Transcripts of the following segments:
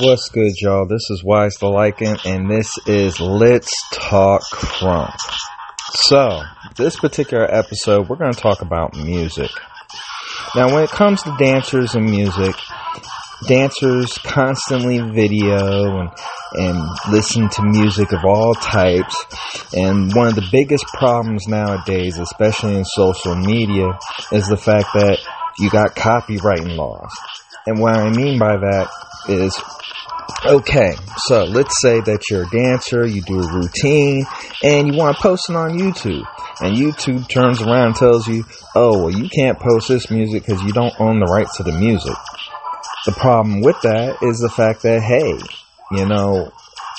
What's good, y'all? This is Wise the Lycan, and this is Let's Talk Krump. So, this particular episode, we're going to talk about music. Now, when it comes to dancers and music, dancers constantly video and and listen to music of all types. And one of the biggest problems nowadays, especially in social media, is the fact that you got copywriting laws. And what I mean by that is Okay, so let's say that you're a dancer, you do a routine, and you want to post it on YouTube. And YouTube turns around and tells you, oh, well, you can't post this music because you don't own the rights to the music. The problem with that is the fact that, hey, you know,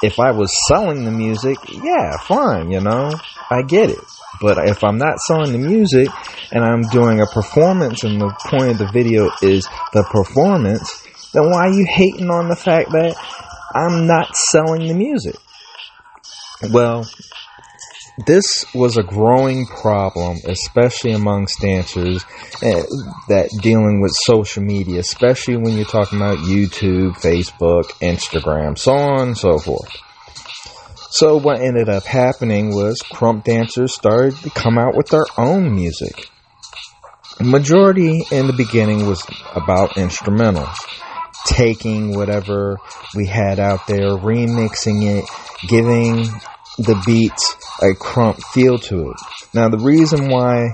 if I was selling the music, yeah, fine, you know, I get it. But if I'm not selling the music and I'm doing a performance and the point of the video is the performance, then why are you hating on the fact that I'm not selling the music? Well, this was a growing problem, especially amongst dancers uh, that dealing with social media, especially when you're talking about YouTube, Facebook, Instagram, so on and so forth. So what ended up happening was krump dancers started to come out with their own music. The majority in the beginning was about instrumentals, taking whatever we had out there, remixing it, giving the beats a krump feel to it. Now, the reason why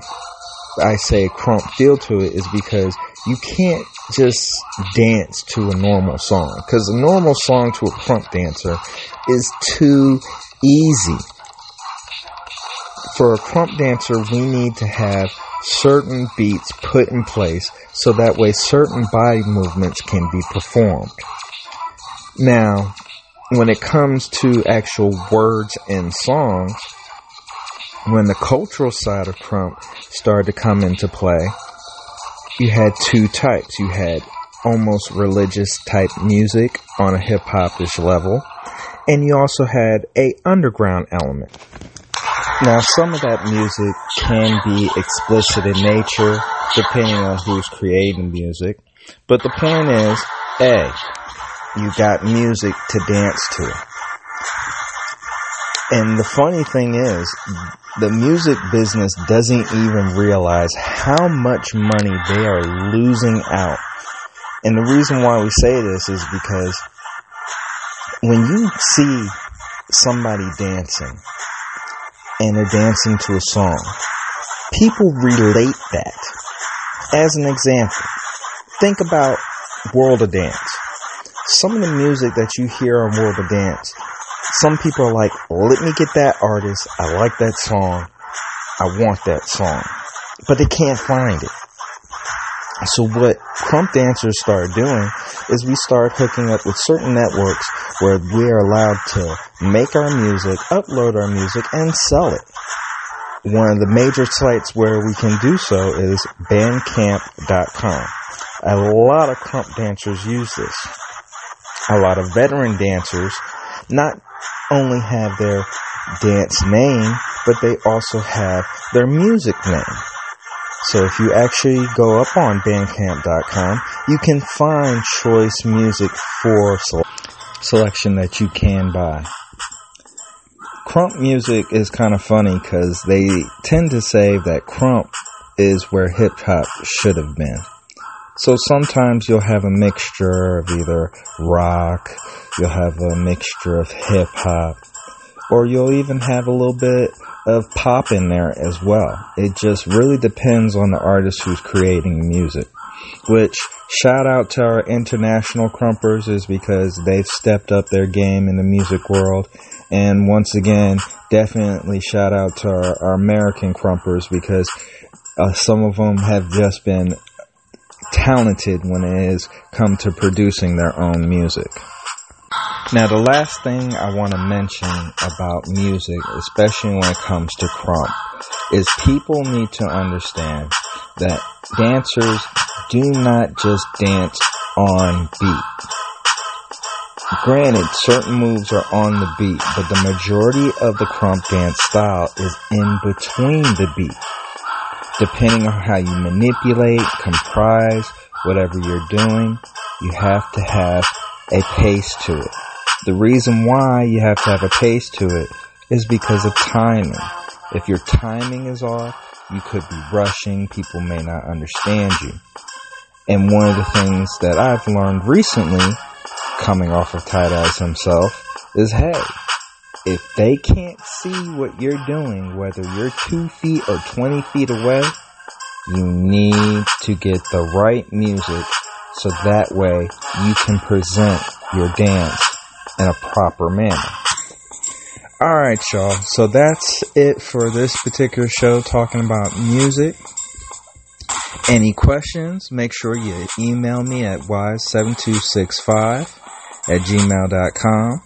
I say krump feel to it is because you can't just dance to a normal song. Because a normal song to a krump dancer is too easy. For a krump dancer, we need to have certain beats put in place so that way certain body movements can be performed. Now, when it comes to actual words and songs, when the cultural side of krump started to come into play, you had two types. You had almost religious type music on a hip hopish level, and you also had a underground element. Now, some of that music can be explicit in nature, depending on who's creating music. But the point is, A, you got music to dance to. And the funny thing is, the music business doesn't even realize how much money they are losing out. And the reason why we say this is because when you see somebody dancing and they're dancing to a song, people relate that. As an example, think about World of Dance. Some of the music that you hear on World of Dance some people are like, let me get that artist. I like that song. I want that song. But they can't find it. So what krump dancers started doing is we started hooking up with certain networks where we are allowed to make our music, upload our music, and sell it. One of the major sites where we can do so is bandcamp.com. A lot of krump dancers use this. A lot of veteran dancers, not only have their dance name, but they also have their music name. So if you actually go up on bandcamp.com, you can find choice music for selection that you can buy. Krump music is kind of funny because they tend to say that krump is where hip hop should have been. So sometimes you'll have a mixture of either rock, you'll have a mixture of hip hop, or you'll even have a little bit of pop in there as well. It just really depends on the artist who's creating music. Which shout out to our international krumpers is because they've stepped up their game in the music world. And once again, definitely shout out to our, our American krumpers because uh, some of them have just been talented when it has come to producing their own music. Now, the last thing I want to mention about music, especially when it comes to krump, is people need to understand that dancers do not just dance on beat. Granted, certain moves are on the beat, but the majority of the krump dance style is in between the beat depending on how you manipulate, comprise, whatever you're doing, you have to have a pace to it. The reason why you have to have a pace to it is because of timing. If your timing is off, you could be rushing. People may not understand you. And one of the things that I've learned recently, coming off of Tight Eyez himself, is hey, if they can't see what you're doing, whether you're two feet or 20 feet away, you need to get the right music so that way you can present your dance in a proper manner. Alright, y'all. So that's it for this particular show talking about music. Any questions, make sure you email me at y7265 at gmail.com.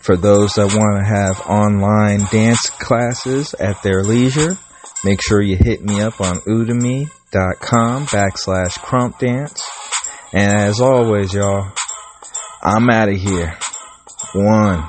For those that want to have online dance classes at their leisure, make sure you hit me up on udemy.com backslash krump dance. And as always, y'all, I'm out of here. One.